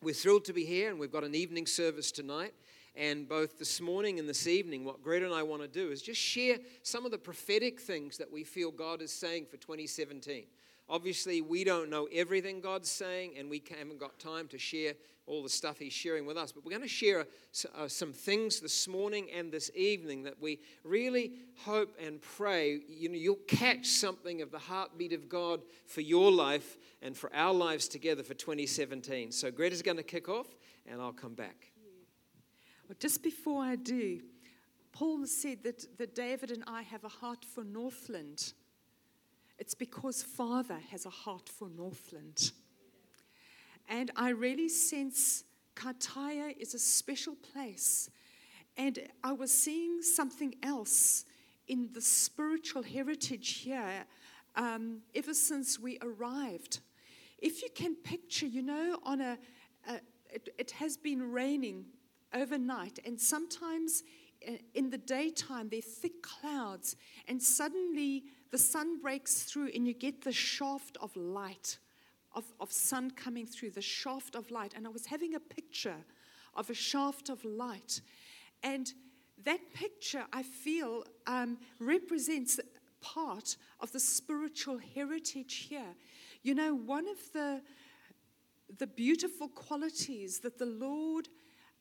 we're thrilled to be here, and we've got an evening service tonight. And both this morning and this evening, what Greta and I want to do is just share some of the prophetic things that we feel God is saying for 2017. Obviously, we don't know everything God's saying, and we haven't got time to share all the stuff He's sharing with us. But we're going to share some things this morning and this evening that we really hope and pray you know, you'll catch something of the heartbeat of God for your life and for our lives together for 2017. So, Greta's going to kick off, and I'll come back. Well, just before I do, Paul said that, that David and I have a heart for Northland. It's because Father has a heart for Northland. And I really sense Kaitaia is a special place. And I was seeing something else in the spiritual heritage here um, ever since we arrived. If you can picture, you know, on a, a it, it has been raining overnight, and sometimes uh, in the daytime there are thick clouds, and suddenly the sun breaks through, and you get the shaft of light, of, of sun coming through, the shaft of light. And I was having a picture of a shaft of light. And that picture, I feel, um, represents part of the spiritual heritage here. You know, one of the, the beautiful qualities that the Lord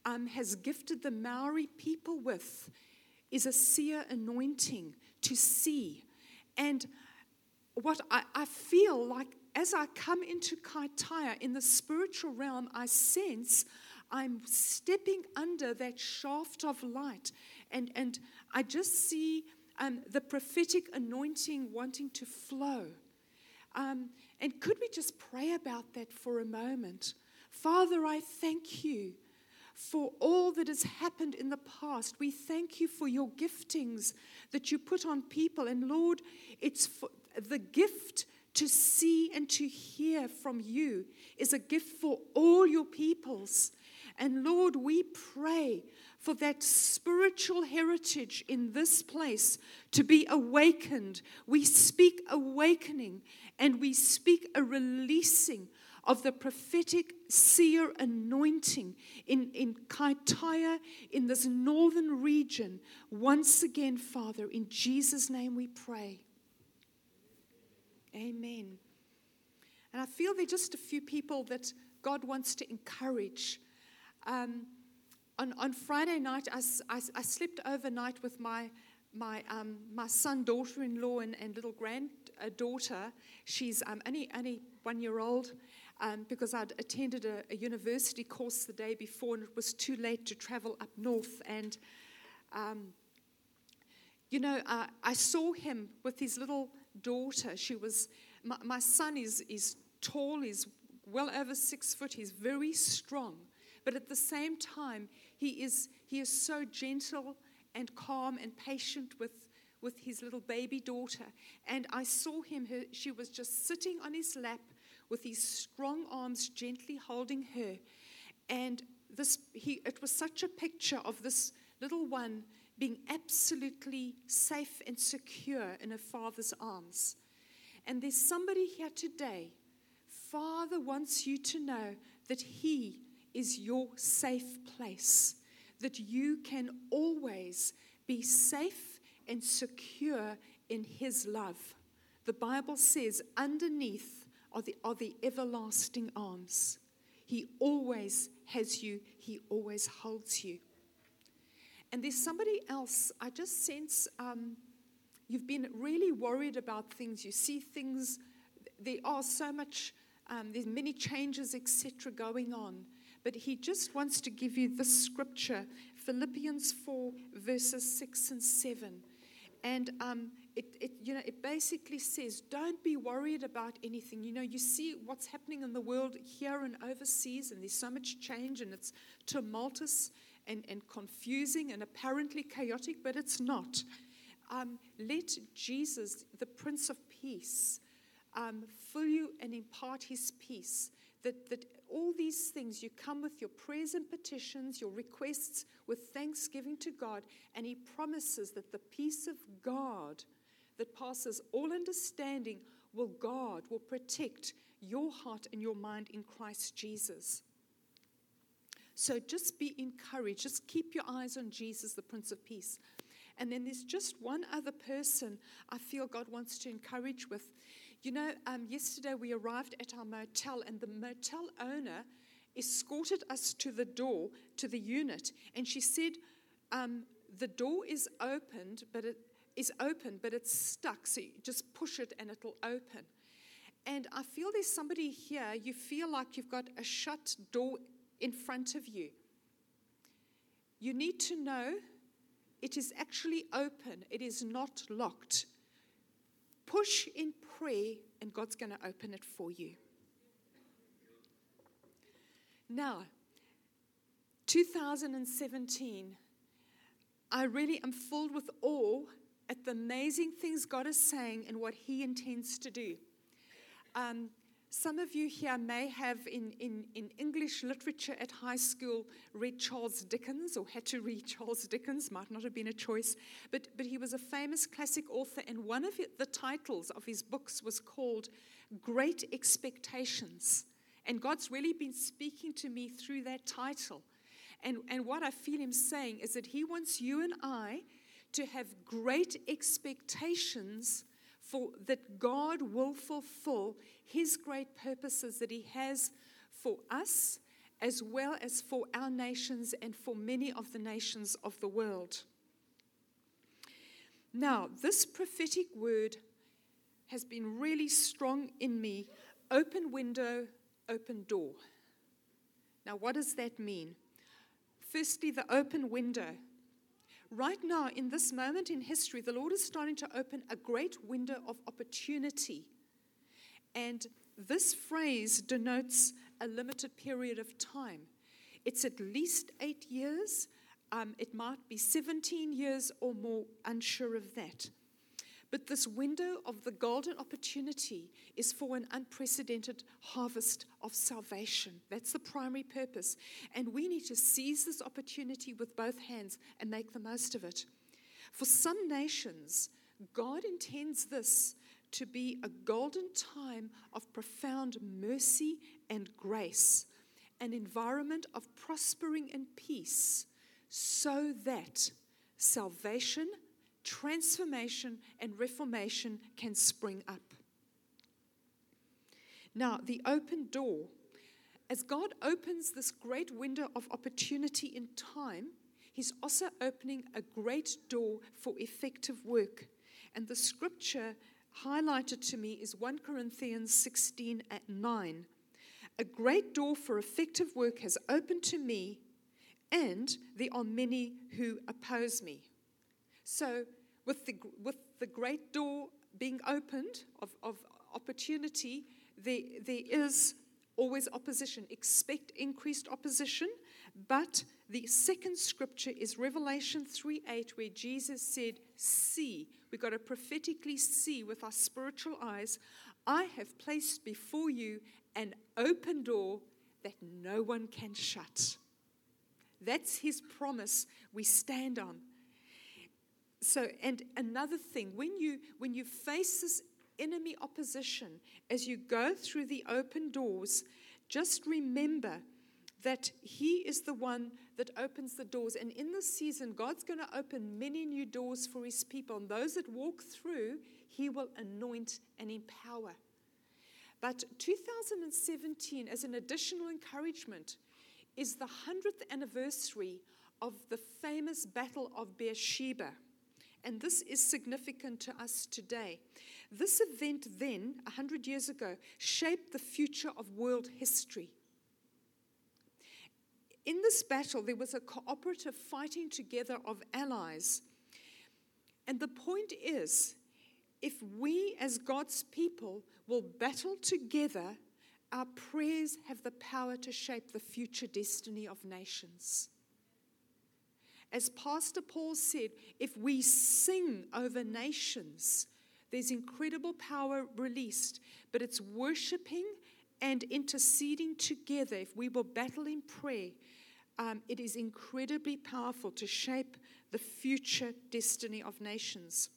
um, has gifted the Maori people with is a seer anointing to see. And what I, I feel like as I come into Kaitaia in the spiritual realm, I sense I'm stepping under that shaft of light. And, and I just see um, the prophetic anointing wanting to flow. Um, and could we just pray about that for a moment? Father, I thank you for all that has happened in the past. We thank you for your giftings that you put on people. And Lord, it's the gift to see and to hear from you is a gift for all your peoples. And Lord, we pray for that spiritual heritage in this place to be awakened. We speak awakening and we speak a releasing of the prophetic seer anointing in, in Kaitaia, in this northern region. Once again, Father, in Jesus' name we pray. Amen. And I feel there are just a few people that God wants to encourage. Um, on, on Friday night, I, I, I, slept overnight with my, my, um, my son, daughter in law, and, and little granddaughter. She's um, only, only one year old um, because I'd attended a, a, university course the day before and it was too late to travel up north. And, um, you know, uh, I saw him with his little daughter. She was, my, my son is, is tall, he's well over six foot, he's very strong. But at the same time, he is, he is so gentle and calm and patient with, with his little baby daughter. And I saw him, her, she was just sitting on his lap with his strong arms gently holding her. And this, he, it was such a picture of this little one being absolutely safe and secure in her father's arms. And there's somebody here today. Father wants you to know that He is your safe place, that you can always be safe and secure in His love. The Bible says, underneath are the, are the everlasting arms. He always has you, He always holds you. And there's somebody else, I just sense um, you've been really worried about things. You see things, there are so much, um, there's many changes, etc., going on. But he just wants to give you this scripture, Philippians 4, verses 6 and 7. And um, it, it, you know, it basically says, don't be worried about anything. You know, you see what's happening in the world here and overseas, and there's so much change, and it's tumultuous and, and confusing and apparently chaotic, but it's not. Um, let Jesus, the Prince of Peace, um, fill you and impart his peace. That, that all these things, you come with your prayers and petitions, your requests with thanksgiving to God, and he promises that the peace of God that passes all understanding will guard, will protect your heart and your mind in Christ Jesus. So just be encouraged. Just keep your eyes on Jesus, the Prince of Peace. And then there's just one other person I feel God wants to encourage with. You know, um, yesterday we arrived at our motel, and the motel owner escorted us to the door, to the unit, and she said, um, The door is opened, but it is open, but it's stuck. So you just push it and it'll open. And I feel there's somebody here, you feel like you've got a shut door in front of you. You need to know it is actually open, it is not locked. Push in prayer, and God's going to open it for you. Now, 2017, I really am filled with awe at the amazing things God is saying and what He intends to do. Um, some of you here may have, in, in, in English literature at high school, read Charles Dickens or had to read Charles Dickens, might not have been a choice, but, but he was a famous classic author, and one of the titles of his books was called Great Expectations. And God's really been speaking to me through that title. And, and what I feel Him saying is that He wants you and I to have great expectations for that God will fulfill his great purposes that he has for us as well as for our nations and for many of the nations of the world. Now, this prophetic word has been really strong in me. Open window, open door. Now, what does that mean? Firstly, the open window. Right now, in this moment in history, the Lord is starting to open a great window of opportunity. And this phrase denotes a limited period of time. It's at least eight years, um, it might be 17 years or more, unsure of that. But this window of the golden opportunity is for an unprecedented harvest of salvation. That's the primary purpose. And we need to seize this opportunity with both hands and make the most of it. For some nations, God intends this to be a golden time of profound mercy and grace, an environment of prospering and peace, so that salvation transformation and reformation can spring up. Now, the open door, as God opens this great window of opportunity in time, He's also opening a great door for effective work. And the scripture highlighted to me is 1 Corinthians 16 at 9. A great door for effective work has opened to me, and there are many who oppose me. So with the, with the great door being opened of, of opportunity, there, there is always opposition. Expect increased opposition. But the second scripture is Revelation 3 8, where Jesus said, See. We've got to prophetically see with our spiritual eyes. I have placed before you an open door that no one can shut. That's his promise we stand on so and another thing when you when you face this enemy opposition as you go through the open doors just remember that he is the one that opens the doors. And in this season god's going to open many new doors for his people. And those that walk through he will anoint and empower. But 2017 as an additional encouragement is the 100th anniversary of the famous battle of beersheba and this is significant to us today. This event, then, 100 years ago, shaped the future of world history. In this battle, there was a cooperative fighting together of allies. And the point is if we, as God's people, will battle together, our prayers have the power to shape the future destiny of nations. As Pastor Paul said, if we sing over nations, there's incredible power released, but it's worshiping and interceding together. If we will battle in prayer, um, it is incredibly powerful to shape the future destiny of nations.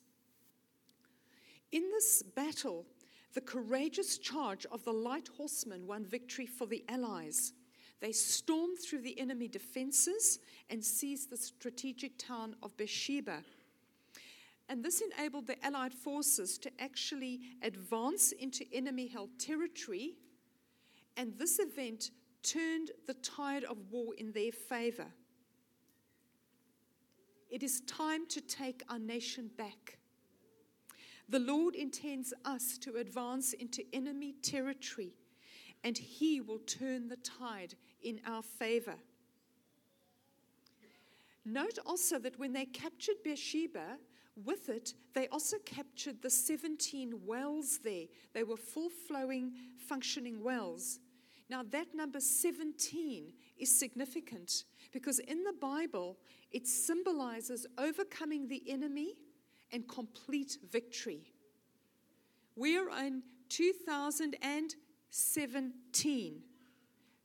In this battle, the courageous charge of the light horsemen won victory for the Allies. They stormed through the enemy defenses and seized the strategic town of Beersheba. And this enabled the Allied forces to actually advance into enemy held territory. And this event turned the tide of war in their favor. It is time to take our nation back. The Lord intends us to advance into enemy territory, and He will turn the tide in our favor. Note also that when they captured Beersheba, with it, they also captured the 17 wells there. They were full flowing, functioning wells. Now, that number 17 is significant because in the Bible, it symbolizes overcoming the enemy and complete victory. We are in 2017.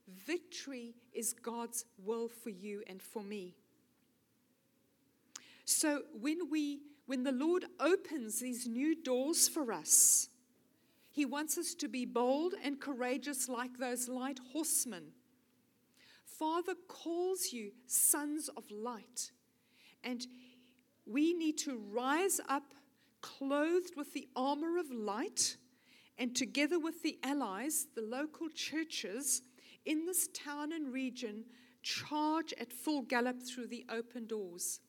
Victory is God's will for you and for me. So when we when the Lord opens these new doors for us, He wants us to be bold and courageous like those light horsemen. Father calls you sons of light, and we need to rise up clothed with the armor of light, and together with the allies, the local churches in this town and region, charge at full gallop through the open doors.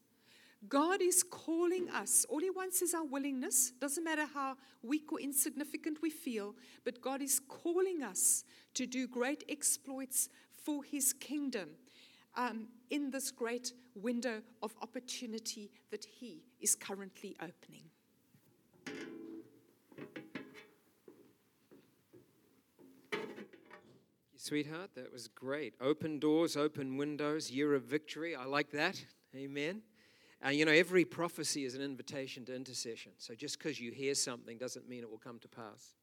God is calling us. All He wants is our willingness. Doesn't matter how weak or insignificant we feel, but God is calling us to do great exploits for His kingdom um, in this great window of opportunity that He is currently opening. Sweetheart, that was great. Open doors, open windows, year of victory. I like that. Amen. And you know, every prophecy is an invitation to intercession. So just because you hear something doesn't mean it will come to pass.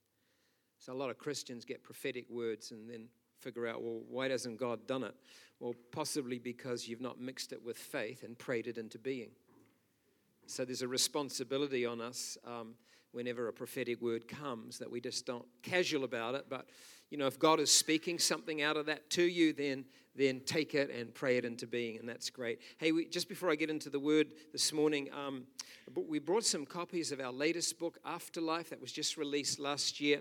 So a lot of Christians get prophetic words and then figure out, well, why hasn't God done it? Well, possibly because you've not mixed it with faith and prayed it into being. So there's a responsibility on us um, whenever a prophetic word comes that we just don't casual about it, but you know, if God is speaking something out of that to you, then then take it and pray it into being, and that's great. Hey, we, just before I get into the word this morning, um, we brought some copies of our latest book, Afterlife, that was just released last year.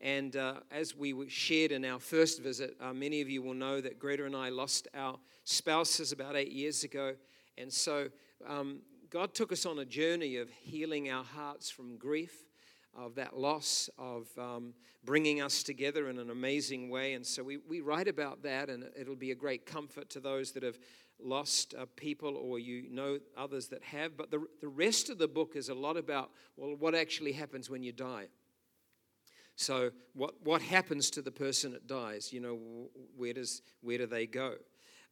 And uh, as we shared in our first visit, uh, many of you will know that Greta and I lost our spouses about eight years ago. And so um, God took us on a journey of healing our hearts from grief of that loss, of um, bringing us together in an amazing way. And so we, we write about that, and it'll be a great comfort to those that have lost uh, people or you know others that have. But the, the rest of the book is a lot about, well, what actually happens when you die. So, what, what happens to the person that dies? You know, where, does, where do they go?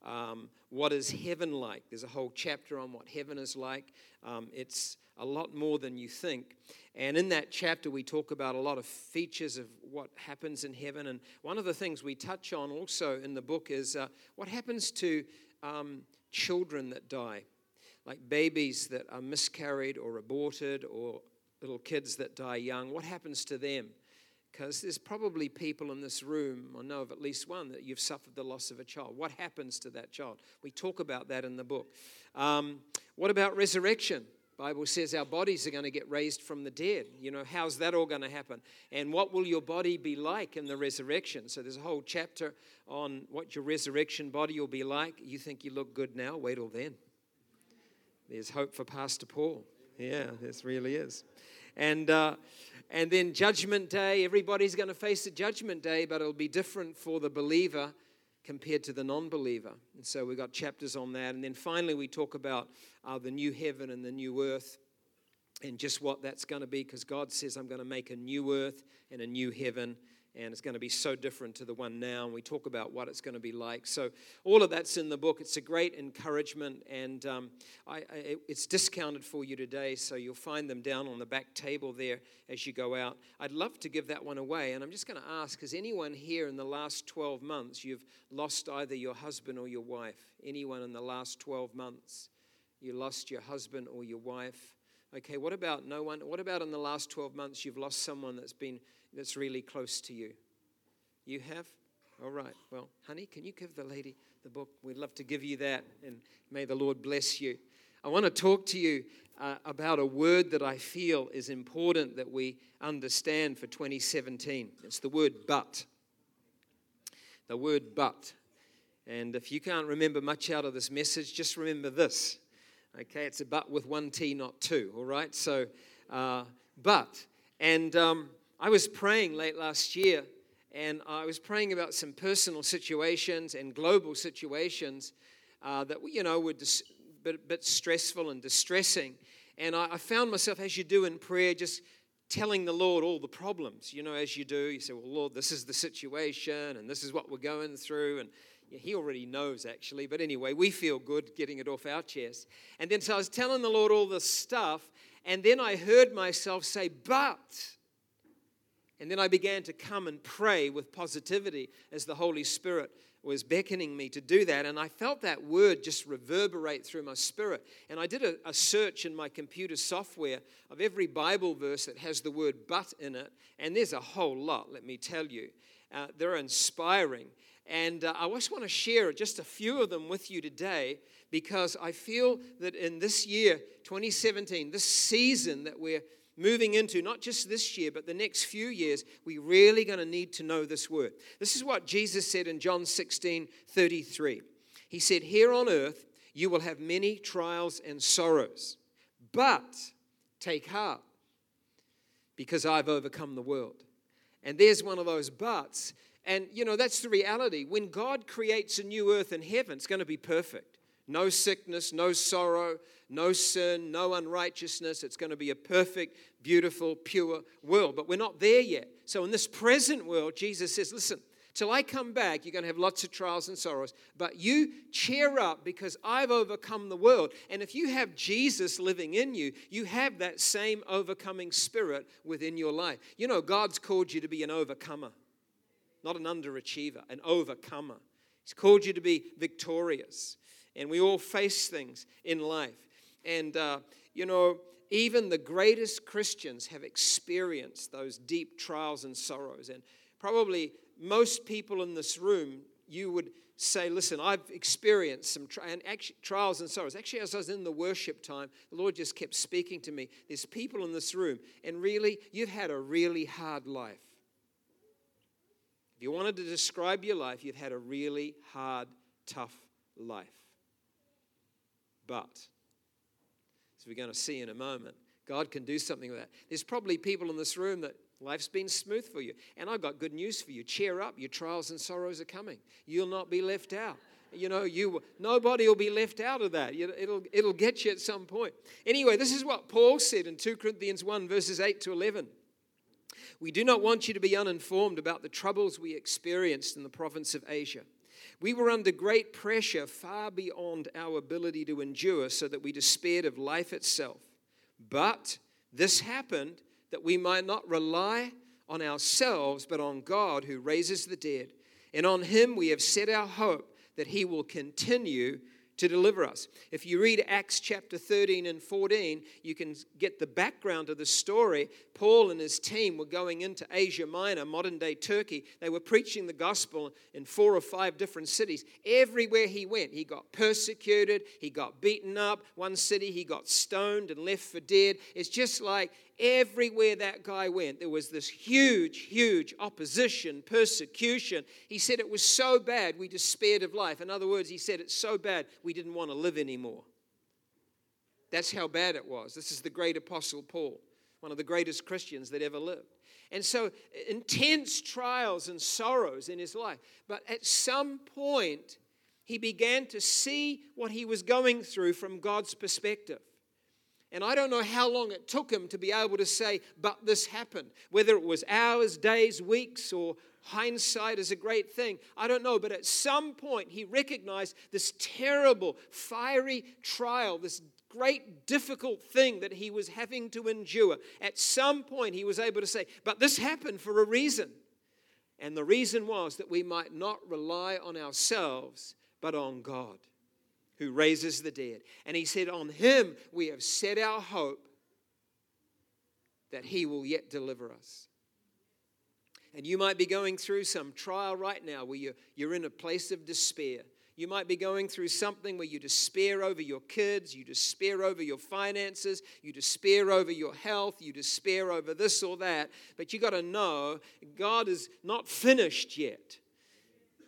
Um, what is heaven like? There's a whole chapter on what heaven is like. Um, it's a lot more than you think. And in that chapter, we talk about a lot of features of what happens in heaven. And one of the things we touch on also in the book is uh, what happens to um, children that die, like babies that are miscarried or aborted, or little kids that die young. What happens to them? Because there's probably people in this room, I know of at least one, that you've suffered the loss of a child. What happens to that child? We talk about that in the book. Um, what about resurrection? Bible says our bodies are going to get raised from the dead. You know, how's that all going to happen? And what will your body be like in the resurrection? So there's a whole chapter on what your resurrection body will be like. You think you look good now? Wait till then. There's hope for Pastor Paul. Yeah, this really is. And uh, and then judgment day. Everybody's going to face a judgment day, but it'll be different for the believer compared to the non believer. And so we've got chapters on that. And then finally, we talk about uh, the new heaven and the new earth and just what that's going to be because God says, I'm going to make a new earth and a new heaven and it's going to be so different to the one now. And we talk about what it's going to be like. So, all of that's in the book. It's a great encouragement, and um, I, I, it's discounted for you today. So, you'll find them down on the back table there as you go out. I'd love to give that one away. And I'm just going to ask Has anyone here in the last 12 months you've lost either your husband or your wife? Anyone in the last 12 months? You lost your husband or your wife? Okay, what about no one? What about in the last 12 months you've lost someone that's been that's really close to you? You have? All right. Well, honey, can you give the lady the book? We'd love to give you that, and may the Lord bless you. I want to talk to you uh, about a word that I feel is important that we understand for 2017. It's the word but. The word but. And if you can't remember much out of this message, just remember this. Okay, it's a but with one T, not two. All right, so uh, but. And um, I was praying late last year, and I was praying about some personal situations and global situations uh, that you know were dis- bit, bit stressful and distressing. And I, I found myself, as you do in prayer, just telling the Lord all the problems. You know, as you do, you say, Well, Lord, this is the situation, and this is what we're going through. And yeah, he already knows, actually. But anyway, we feel good getting it off our chest. And then so I was telling the Lord all this stuff, and then I heard myself say, But. And then I began to come and pray with positivity as the Holy Spirit was beckoning me to do that. And I felt that word just reverberate through my spirit. And I did a, a, search in my computer software of every Bible verse that has the word but in it. And there's a whole lot, let me tell you. Uh, they're inspiring. And uh, I just want to share just a few of them with you today because I feel that in this year, 2017, this season that we're moving into, not just this year, but the next few years, we're really going to need to know this word. This is what Jesus said in John 16 33. He said, Here on earth, you will have many trials and sorrows, but take heart because I've overcome the world. And there's one of those buts and, you know, that's the reality. When God creates a new earth and heaven, it's going to be perfect. No sickness, no sorrow, no sin, no unrighteousness. It's going to be a perfect, beautiful, pure world. But we're not there yet. So, in this present world, Jesus says, listen, till I come back, you're going to have lots of trials and sorrows. But you cheer up because I've overcome the world. And if you have Jesus living in you, you have that same overcoming spirit within your life. You know, God's called you to be an overcomer not an underachiever, an overcomer. He's called you to be victorious. And we all face things in life. And, uh, you know, even the greatest Christians have experienced those deep trials and sorrows. And probably most people in this room, you would say, Listen, I've experienced some tri- and actually, trials and sorrows. Actually, as I was in the worship time, the Lord just kept speaking to me. There's people in this room, and really, you've had a really hard life. If you wanted to describe your life, you've had a really hard, tough life. But, we're going to see in a moment, God can do something with that. There's probably people in this room that life's been smooth for you. And I've got good news for you. Cheer up, your trials and sorrows are coming. You'll not be left out. You know, you nobody will be left out of that. It'll, it'll get you at some point. Anyway, this is what Paul said in 2 Corinthians 1, verses 8 to 11. We do not want you to be uninformed about the troubles we experienced in the province of Asia. We were under great pressure far beyond our ability to endure, so that we despaired of life itself. But this happened that we might not rely on ourselves, but on God who raises the dead. And on him we have set our hope that he will continue to deliver us. If you read Acts chapter 13 and 14, you can get the background of the story. Paul and his team were going into Asia Minor, modern day Turkey. They were preaching the gospel in four or five different cities. Everywhere he went, he got persecuted, he got beaten up. One city, he got stoned and left for dead. It's just like everywhere that guy went, there was this huge, huge opposition, persecution. He said it was so bad we despaired of life. In other words, he said it's so bad we didn't want to live anymore. That's how bad it was. This is the great apostle Paul, one of the greatest Christians that ever lived. And so, intense trials and sorrows in his life. But at some point, he began to see what he was going through from God's perspective. And I don't know how long it took him to be able to say, but this happened. Whether it was hours, days, weeks, or hindsight is a great thing. I don't know. But at some point, he recognized this terrible, fiery trial, this great, difficult thing that he was having to endure. At some point, he was able to say, but this happened for a reason. And the reason was that we might not rely on ourselves, but on God who raises the dead. And he said, On him we have set our hope that he will yet deliver us. And you might be going through some trial right now where you're, you're in a place of despair. You might be going through something where you despair over your kids, you despair over your finances, you despair over your health, you despair over this or that. But you got to know God is not finished yet.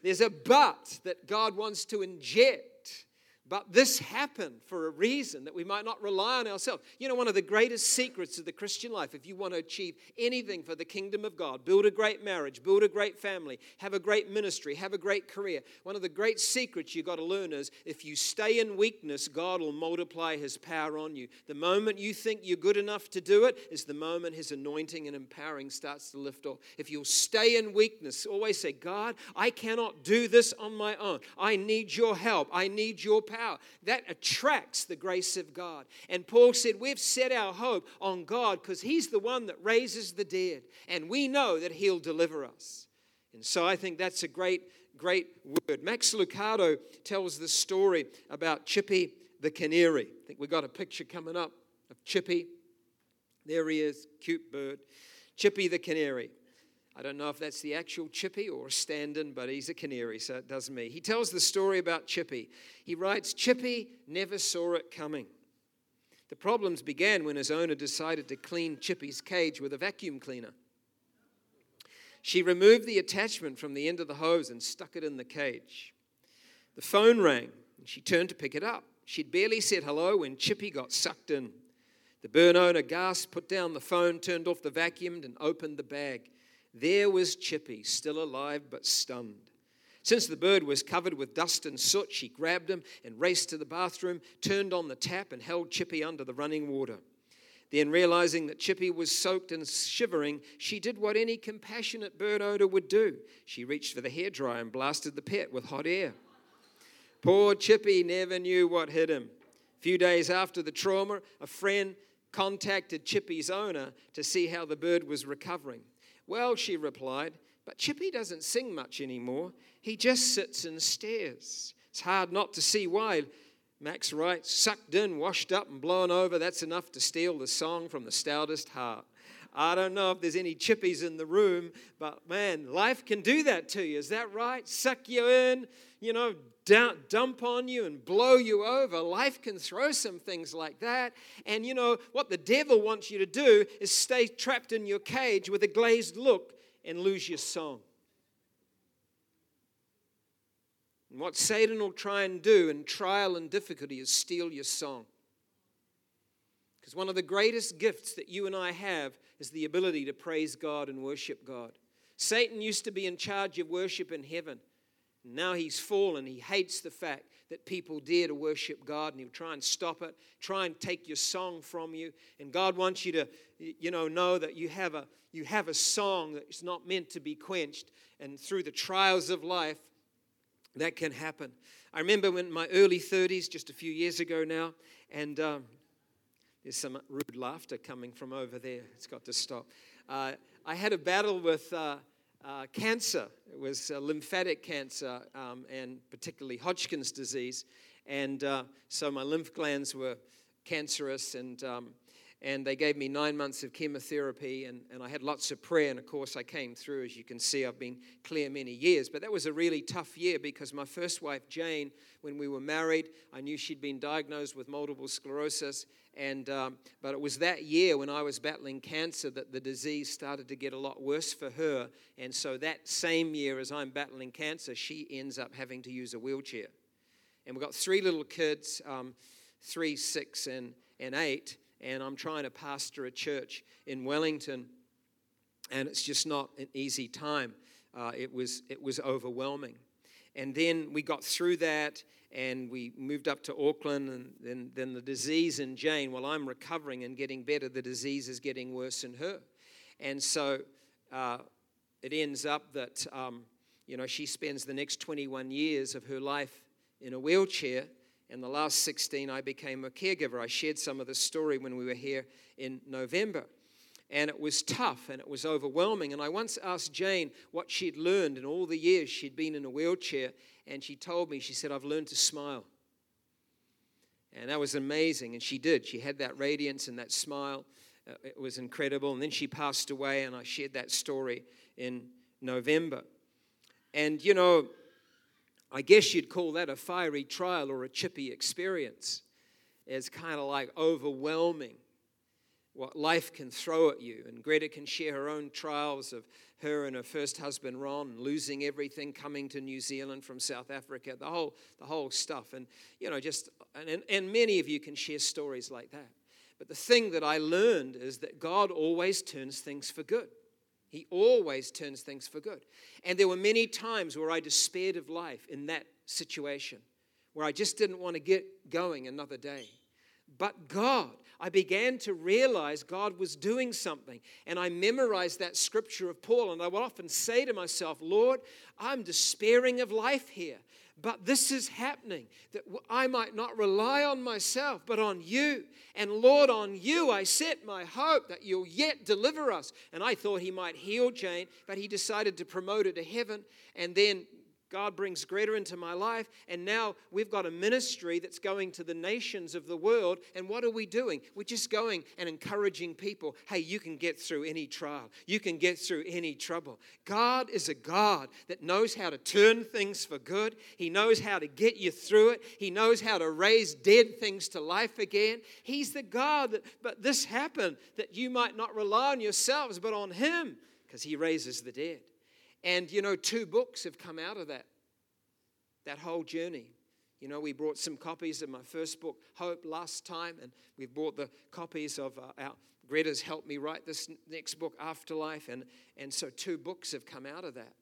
There's a but that God wants to inject but this happened for a reason that we might not rely on ourselves. You know, one of the greatest secrets of the Christian life, if you want to achieve anything for the kingdom of God, build a great marriage, build a great family, have a great ministry, have a great career, one of the great secrets you've got to learn is if you stay in weakness, God will multiply his power on you. The moment you think you're good enough to do it is the moment his anointing and empowering starts to lift off. If you'll stay in weakness, always say, God, I cannot do this on my own. I need your help. I need your power power. That attracts the grace of God. And Paul said, We've set our hope on God because He's the one that raises the dead, and we know that He'll deliver us. And so I think that's a great, great word. Max Lucado tells the story about Chippy the canary. I think we've got a picture coming up of Chippy. There he is, cute bird. Chippy the canary. I don't know if that's the actual Chippy or a stand in, but he's a canary, so it does me. He tells the story about Chippy. He writes Chippy never saw it coming. The problems began when his owner decided to clean Chippy's cage with a vacuum cleaner. She removed the attachment from the end of the hose and stuck it in the cage. The phone rang, and she turned to pick it up. She'd barely said hello when Chippy got sucked in. The bird owner gasped, put down the phone, turned off the vacuum, and opened the bag. There was Chippy, still alive but stunned. Since the bird was covered with dust and soot, she grabbed him and raced to the bathroom, turned on the tap, and held Chippy under the running water. Then, realizing that Chippy was soaked and shivering, she did what any compassionate bird owner would do. She reached for the hairdryer and blasted the pet with hot air. Poor Chippy never knew what hit him. A few days after the trauma, a friend contacted Chippy's owner to see how the bird was recovering. Well, she replied, but Chippy doesn't sing much anymore. He just sits and stares. It's hard not to see why. Max writes, sucked in, washed up, and blown over, that's enough to steal the song from the stoutest heart. I don't know if there's any chippies in the room, but man, life can do that to you. Is that right? Suck you in, you know, dump on you and blow you over. Life can throw some things like that. And you know, what the devil wants you to do is stay trapped in your cage with a glazed look and lose your song. And what Satan will try and do in trial and difficulty is steal your song. Because one of the greatest gifts that you and I have is the ability to praise God and worship God. Satan used to be in charge of worship in heaven. Now he's fallen. He hates the fact that people dare to worship God and he'll try and stop it, try and take your song from you. And God wants you to, you know, know that you have a you have a song that's not meant to be quenched. And through the trials of life, that can happen. I remember when my early 30s, just a few years ago now, and um, there's some rude laughter coming from over there. It's got to stop. Uh, I had a battle with uh, uh, cancer. It was uh, lymphatic cancer um, and particularly Hodgkin's disease. And uh, so my lymph glands were cancerous, and, um, and they gave me nine months of chemotherapy, and, and I had lots of prayer. And of course, I came through. As you can see, I've been clear many years. But that was a really tough year because my first wife, Jane, when we were married, I knew she'd been diagnosed with multiple sclerosis, and, um, but it was that year when I was battling cancer that the disease started to get a lot worse for her. And so that same year, as I'm battling cancer, she ends up having to use a wheelchair. And we've got three little kids um, three, six, and, and eight. And I'm trying to pastor a church in Wellington. And it's just not an easy time. Uh, it, was, it was overwhelming. And then we got through that and we moved up to Auckland, and then, then the disease in Jane, while I'm recovering and getting better, the disease is getting worse in her. And so uh, it ends up that, um, you know, she spends the next 21 years of her life in a wheelchair. And the last 16, I became a caregiver. I shared some of the story when we were here in November and it was tough and it was overwhelming. And I once asked Jane what she'd learned in all the years she'd been in a wheelchair, and she told me, she said, I've learned to smile. And that was amazing. And she did. She had that radiance and that smile. Uh, it was incredible. And then she passed away, and I shared that story in November. And, you know, I guess you'd call that a fiery trial or a chippy experience. It's kind of like overwhelming what life can throw at you. And Greta can share her own trials of her and her first husband Ron losing everything, coming to New Zealand from South Africa, the whole, the whole stuff. And, you know, just, and, and many of you can share stories like that. But the thing that I learned is that God always turns things for good. He always turns things for good. And there were many times where I despaired of life in that situation, where I just didn't want to get going another day. But God, I began to realize God was doing something. And I memorized that scripture of Paul. And I would often say to myself, Lord, I'm despairing of life here. But this is happening that I might not rely on myself, but on you. And Lord, on you I set my hope that you'll yet deliver us. And I thought he might heal Jane, but he decided to promote her to heaven. And then God brings greater into my life, and now we've got a ministry that's going to the nations of the world. And what are we doing? We're just going and encouraging people hey, you can get through any trial, you can get through any trouble. God is a God that knows how to turn things for good, He knows how to get you through it, He knows how to raise dead things to life again. He's the God that, but this happened that you might not rely on yourselves, but on Him, because He raises the dead. And, you know, two books have come out of that, that whole journey. You know, we brought some copies of my first book, Hope, last time, and we've brought the copies of uh, our Greta's helped me write this next book, Afterlife, and, and so two books have come out of that.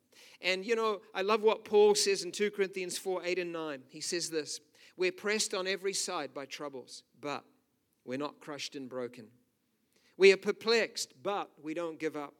And, you know, I love what Paul says in 2 Corinthians 4 8 and 9. He says this We're pressed on every side by troubles, but we're not crushed and broken. We are perplexed, but we don't give up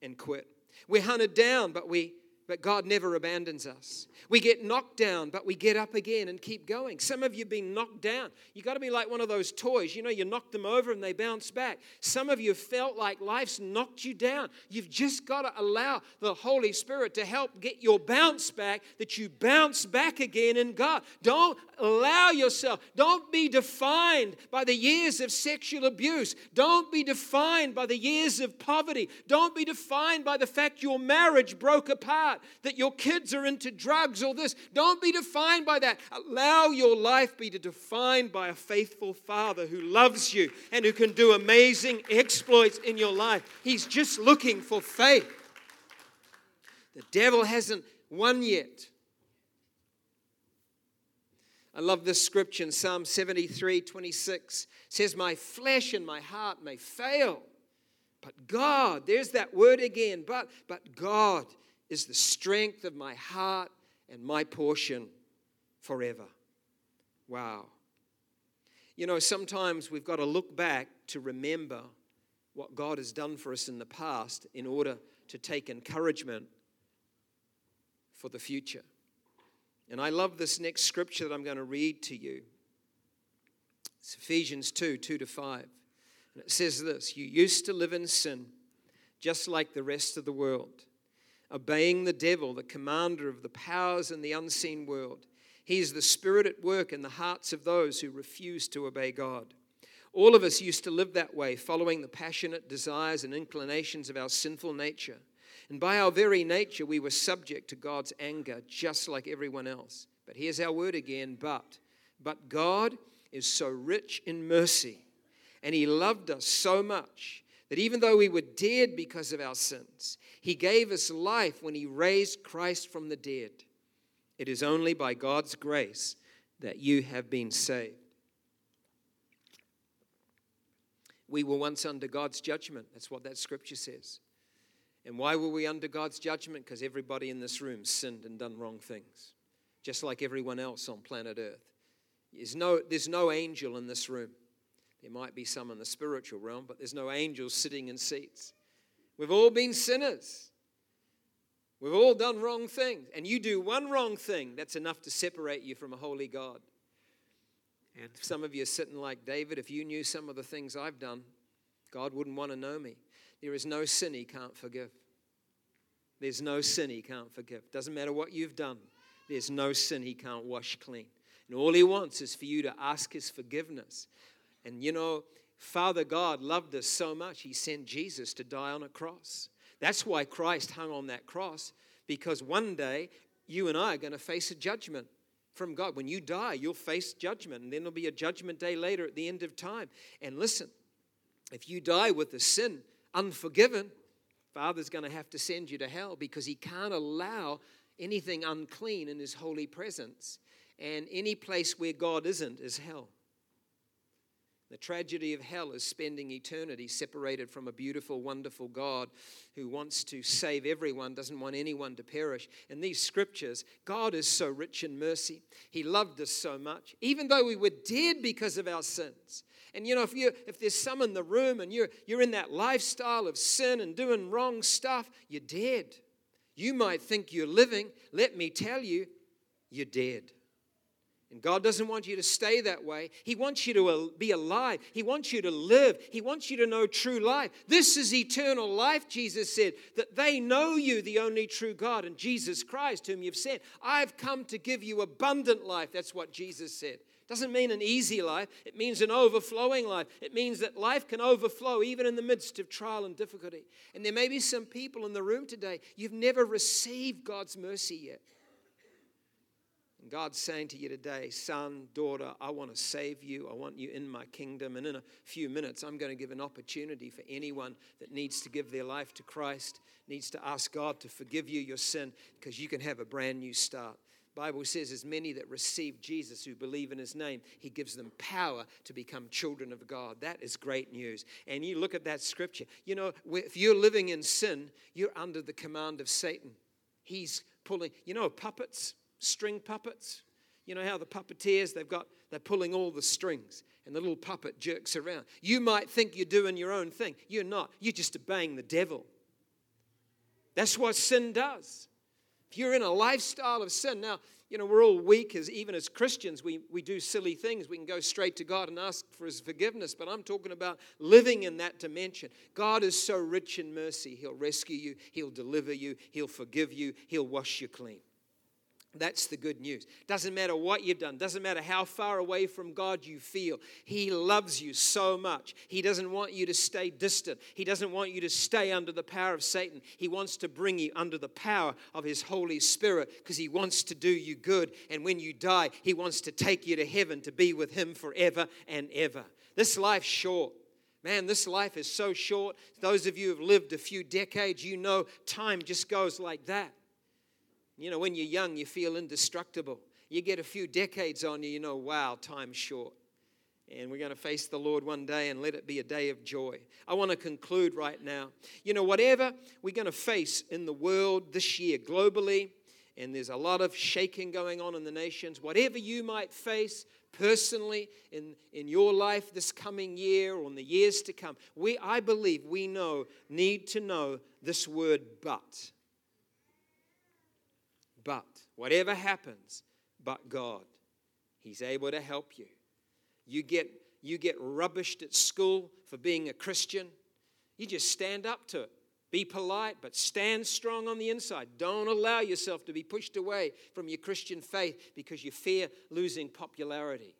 and quit. We're hunted down, but we but God never abandons us. We get knocked down, but we get up again and keep going. Some of you have been knocked down. You got to be like one of those toys. You know, you knock them over and they bounce back. Some of you felt like life's knocked you down. You've just got to allow the Holy Spirit to help get your bounce back, that you bounce back again in God. Don't allow yourself, don't be defined by the years of sexual abuse. Don't be defined by the years of poverty. Don't be defined by the fact your marriage broke apart that your kids are into drugs or this. Don't be defined by that. Allow your life be defined by a faithful Father who loves you and who can do amazing exploits in your life. He's just looking for faith. The devil hasn't won yet. I love this scripture in Psalm 73 26. It says, My flesh and my heart may fail, but God, there's that word again, but, but God is the strength of my heart and my portion forever. Wow. You know, sometimes we've got to look back to remember what God has done for us in the past in order to take encouragement for the future. And I love this next scripture that I'm going to read to you. It's Ephesians 2 2 to 5. And it says this You used to live in sin, just like the rest of the world obeying the devil, the commander of the powers in the unseen world. He is the spirit at work in the hearts of those who refuse to obey God. All of us used to live that way, following the passionate desires and inclinations of our sinful nature. And by our very nature, we were subject to God's anger, just like everyone else. But here's our word again but. But God is so rich in mercy, and He loved us so much that even though we were dead because of our sins, He gave us life when He raised Christ from the dead. It is only by God's grace that you have been saved. We were once under God's judgment. That's what that scripture says. And why were we under God's judgment? Because everybody in this room sinned and done wrong things, just like everyone else on planet Earth. There's no, there's no angel in this room. There might be some in the spiritual realm, but there's no angels sitting in seats. We've all been sinners. We've all done wrong things. And you do one wrong thing, that's enough to separate you from a holy God. And some of you are sitting like David, if you knew some of the things I've done, God wouldn't want to know me. There is no sin he can't forgive. There's no sin he can't forgive. Doesn't matter what you've done, there's no sin he can't wash clean. And all he wants is for you to ask his forgiveness. And you know, Father God loved us so much, He sent Jesus to die on a cross. That's why Christ hung on that cross, because one day you and I are going to face a judgment from God. When you die, you'll face judgment, and then there'll be a judgment day later at the end of time. And listen, if you die with a sin unforgiven, Father's going to have to send you to hell because he can't allow anything unclean in his holy presence. And any place where God isn't is hell. The tragedy of hell is spending eternity separated from a beautiful, wonderful God who wants to save everyone, doesn't want anyone to perish. In these scriptures, God is so rich in mercy. He loved us so much, even though we were dead because of our sins. And you know, if you if there's some in the room and you're you're in that lifestyle of sin and doing wrong stuff, you're dead. You might think you're living. Let me tell you, you're dead. And God doesn't want you to stay that way. He wants you to uh, be alive. He wants you to live. He wants you to know true life. This is eternal life, Jesus said, that they know you, the only true God, and Jesus Christ, whom you've sent. I've come to give you abundant life. That's what Jesus said. Doesn't mean an easy life, it means an overflowing life. It means that life can overflow even in the midst of trial and difficulty. And there may be some people in the room today, you've never received God's mercy yet. And God's saying to you today, son, daughter, I want to save you. I want you in my kingdom. And in a few minutes, I'm going to give an opportunity for anyone that needs to give their life to Christ, needs to ask God to forgive you your sin, because you can have a brand new start. Bible says, as many that receive Jesus who believe in his name, he gives them power to become children of God. That is great news. And you look at that scripture. You know, if you're living in sin, you're under the command of Satan. He's pulling, you know, puppets, string puppets. You know how the puppeteers, they've got, they're pulling all the strings and the little puppet jerks around. You might think you're doing your own thing. You're not. You're just obeying the devil. That's what sin does. If you're in a lifestyle of sin, now, you know, we're all weak as even as Christians, we, we do silly things. We can go straight to God and ask for his forgiveness, but I'm talking about living in that dimension. God is so rich in mercy. He'll rescue you, he'll deliver you, he'll forgive you, he'll wash you clean. That's the good news. Doesn't matter what you've done, doesn't matter how far away from God you feel. He loves you so much. He doesn't want you to stay distant. He doesn't want you to stay under the power of Satan. He wants to bring you under the power of His Holy Spirit because He wants to do you good. And when you die, He wants to take you to heaven to be with Him forever and ever. This life's short. Man, this life is so short. Those of you who have lived a few decades, you know time just goes like that. You know, when you're young, you feel indestructible. You get a few decades on you, you know, wow, time's short. And we're going to face the Lord one day and let it be a day of joy. I want to conclude right now. You know, whatever we're going to face in the world this year, globally, and there's a lot of shaking going on in the nations, whatever you might face personally in, in your life this coming year or in the years to come, we, I believe we know, need to know this word but. But whatever happens, but God, He's able to help you. You get, you get rubbished at school for being a Christian, you just stand up to it. Be polite, but stand strong on the inside. Don't allow yourself to be pushed away from your Christian faith because you fear losing popularity.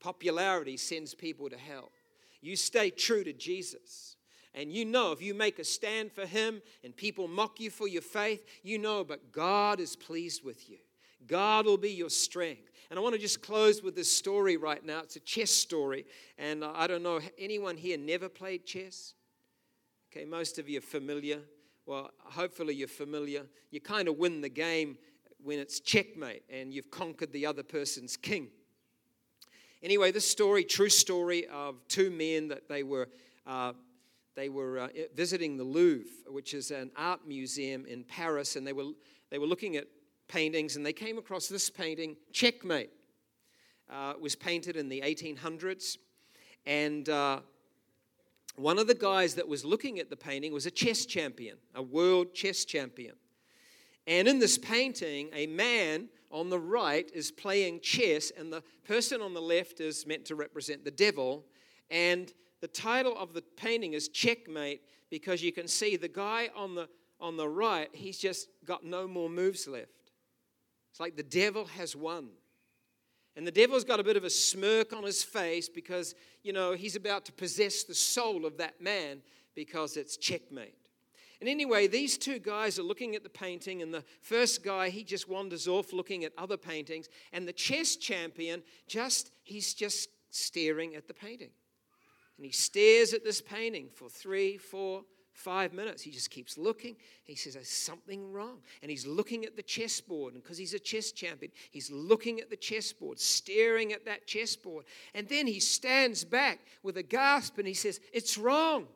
Popularity sends people to hell. You stay true to Jesus. And you know, if you make a stand for Him and people mock you for your faith, you know, but God is pleased with you. God will be your strength. And I want to just close with this story right now. It's a chess story. And I don't know, anyone here never played chess? Okay, most of you are familiar. Well, hopefully you're familiar. You kind of win the game when it's checkmate and you've conquered the other person's king. Anyway, this story, true story of two men that they were uh, they were uh, visiting the Louvre, which is an art museum in Paris, and they were, they were looking at paintings, and they came across this painting, Checkmate. Uh, it was painted in the 1800s, and uh, one of the guys that was looking at the painting was a chess champion, a world chess champion. And in this painting, a man on the right is playing chess, and the person on the left is meant to represent the devil. And the title of the painting is Checkmate because you can see the guy on the, on the right, he's just got no more moves left. It's like the devil has won. And the devil's got a bit of a smirk on his face because, you know, he's about to possess the soul of that man because it's checkmate. And anyway, these two guys are looking at the painting, and the first guy, he just wanders off looking at other paintings, and the chess champion just, he's just staring at the painting. And he stares at this painting for three, four, five minutes. He just keeps looking. He says, There's something wrong. And he's looking at the chessboard. And because he's a chess champion, he's looking at the chessboard, staring at that chessboard. And then he stands back with a gasp and he says, It's wrong.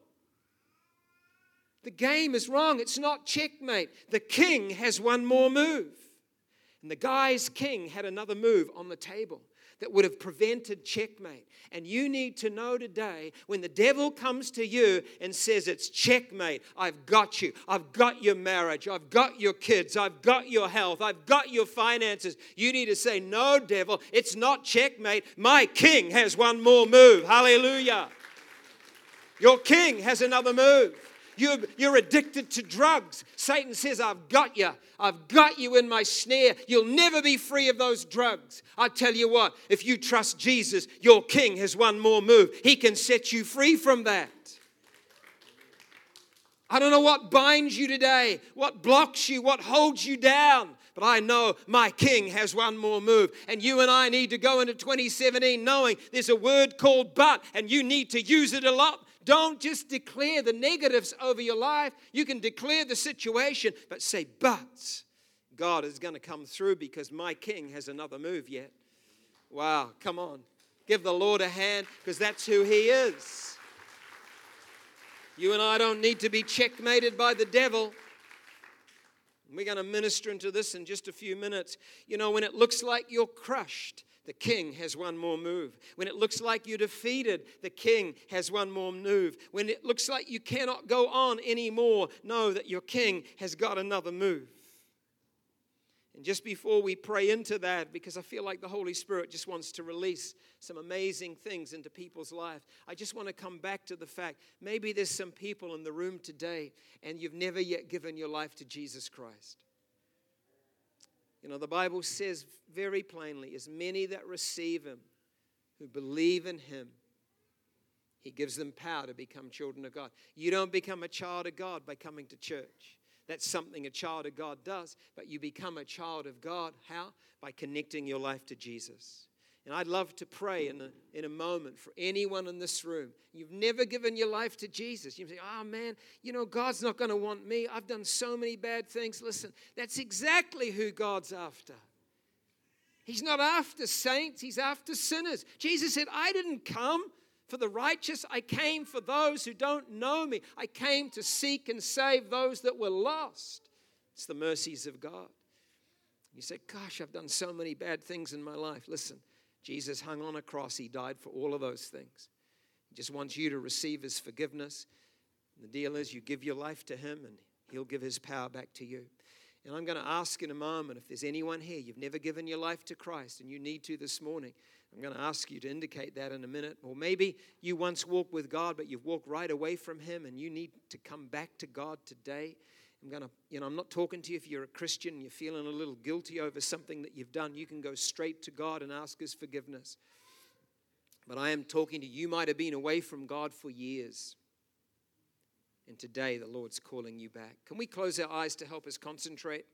The game is wrong. It's not checkmate. The king has one more move. And the guy's king had another move on the table that would have prevented checkmate. And you need to know today when the devil comes to you and says, It's checkmate, I've got you, I've got your marriage, I've got your kids, I've got your health, I've got your finances. You need to say, No, devil, it's not checkmate. My king has one more move. Hallelujah. Your king has another move. You're, you're addicted to drugs. Satan says, I've got you. I've got you in my snare. You'll never be free of those drugs. I tell you what, if you trust Jesus, your king has one more move. He can set you free from that. I don't know what binds you today, what blocks you, what holds you down. But I know my king has one more move. And you and I need to go into 2017 knowing there's a word called but, and you need to use it a lot don't just declare the negatives over your life. You can declare the situation, but say, but God is going to come through because my king has another move yet. Wow, come on. Give the Lord a hand because that's who he is. You and I don't need to be checkmated by the devil. We're going to minister into this in just a few minutes. You know, when it looks like you're crushed, the king has one more move. When it looks like you're defeated, the king has one more move. When it looks like you cannot go on anymore, know that your king has got another move. And just before we pray into that, because I feel like the Holy Spirit just wants to release some amazing things into people's lives, I just want to come back to the fact maybe there's some people in the room today and you've never yet given your life to Jesus Christ. You know, the Bible says very plainly, as many that receive him, who believe in him, he gives them power to become children of God. You don't become a child of God by coming to church. That's something a child of God does, but you become a child of God. How? By connecting your life to Jesus. And I'd love to pray in a, in a moment for anyone in this room. You've never given your life to Jesus. You say, oh man, you know, God's not going to want me. I've done so many bad things. Listen, that's exactly who God's after. He's not after saints, He's after sinners. Jesus said, I didn't come for the righteous, I came for those who don't know me. I came to seek and save those that were lost. It's the mercies of God. You say, Gosh, I've done so many bad things in my life. Listen, Jesus hung on a cross, He died for all of those things. He just wants you to receive His forgiveness. And the deal is, you give your life to Him, and He'll give His power back to you. And I'm going to ask in a moment if there's anyone here, you've never given your life to Christ, and you need to this morning. I'm going to ask you to indicate that in a minute. Or maybe you once walked with God, but you've walked right away from Him, and you need to come back to God today. I'm going to, you know, I'm not talking to you if you're a Christian and you're feeling a little guilty over something that you've done. You can go straight to God and ask His forgiveness. But I am talking to you, you might have been away from God for years. And today the Lord's calling you back. Can we close our eyes to help us concentrate?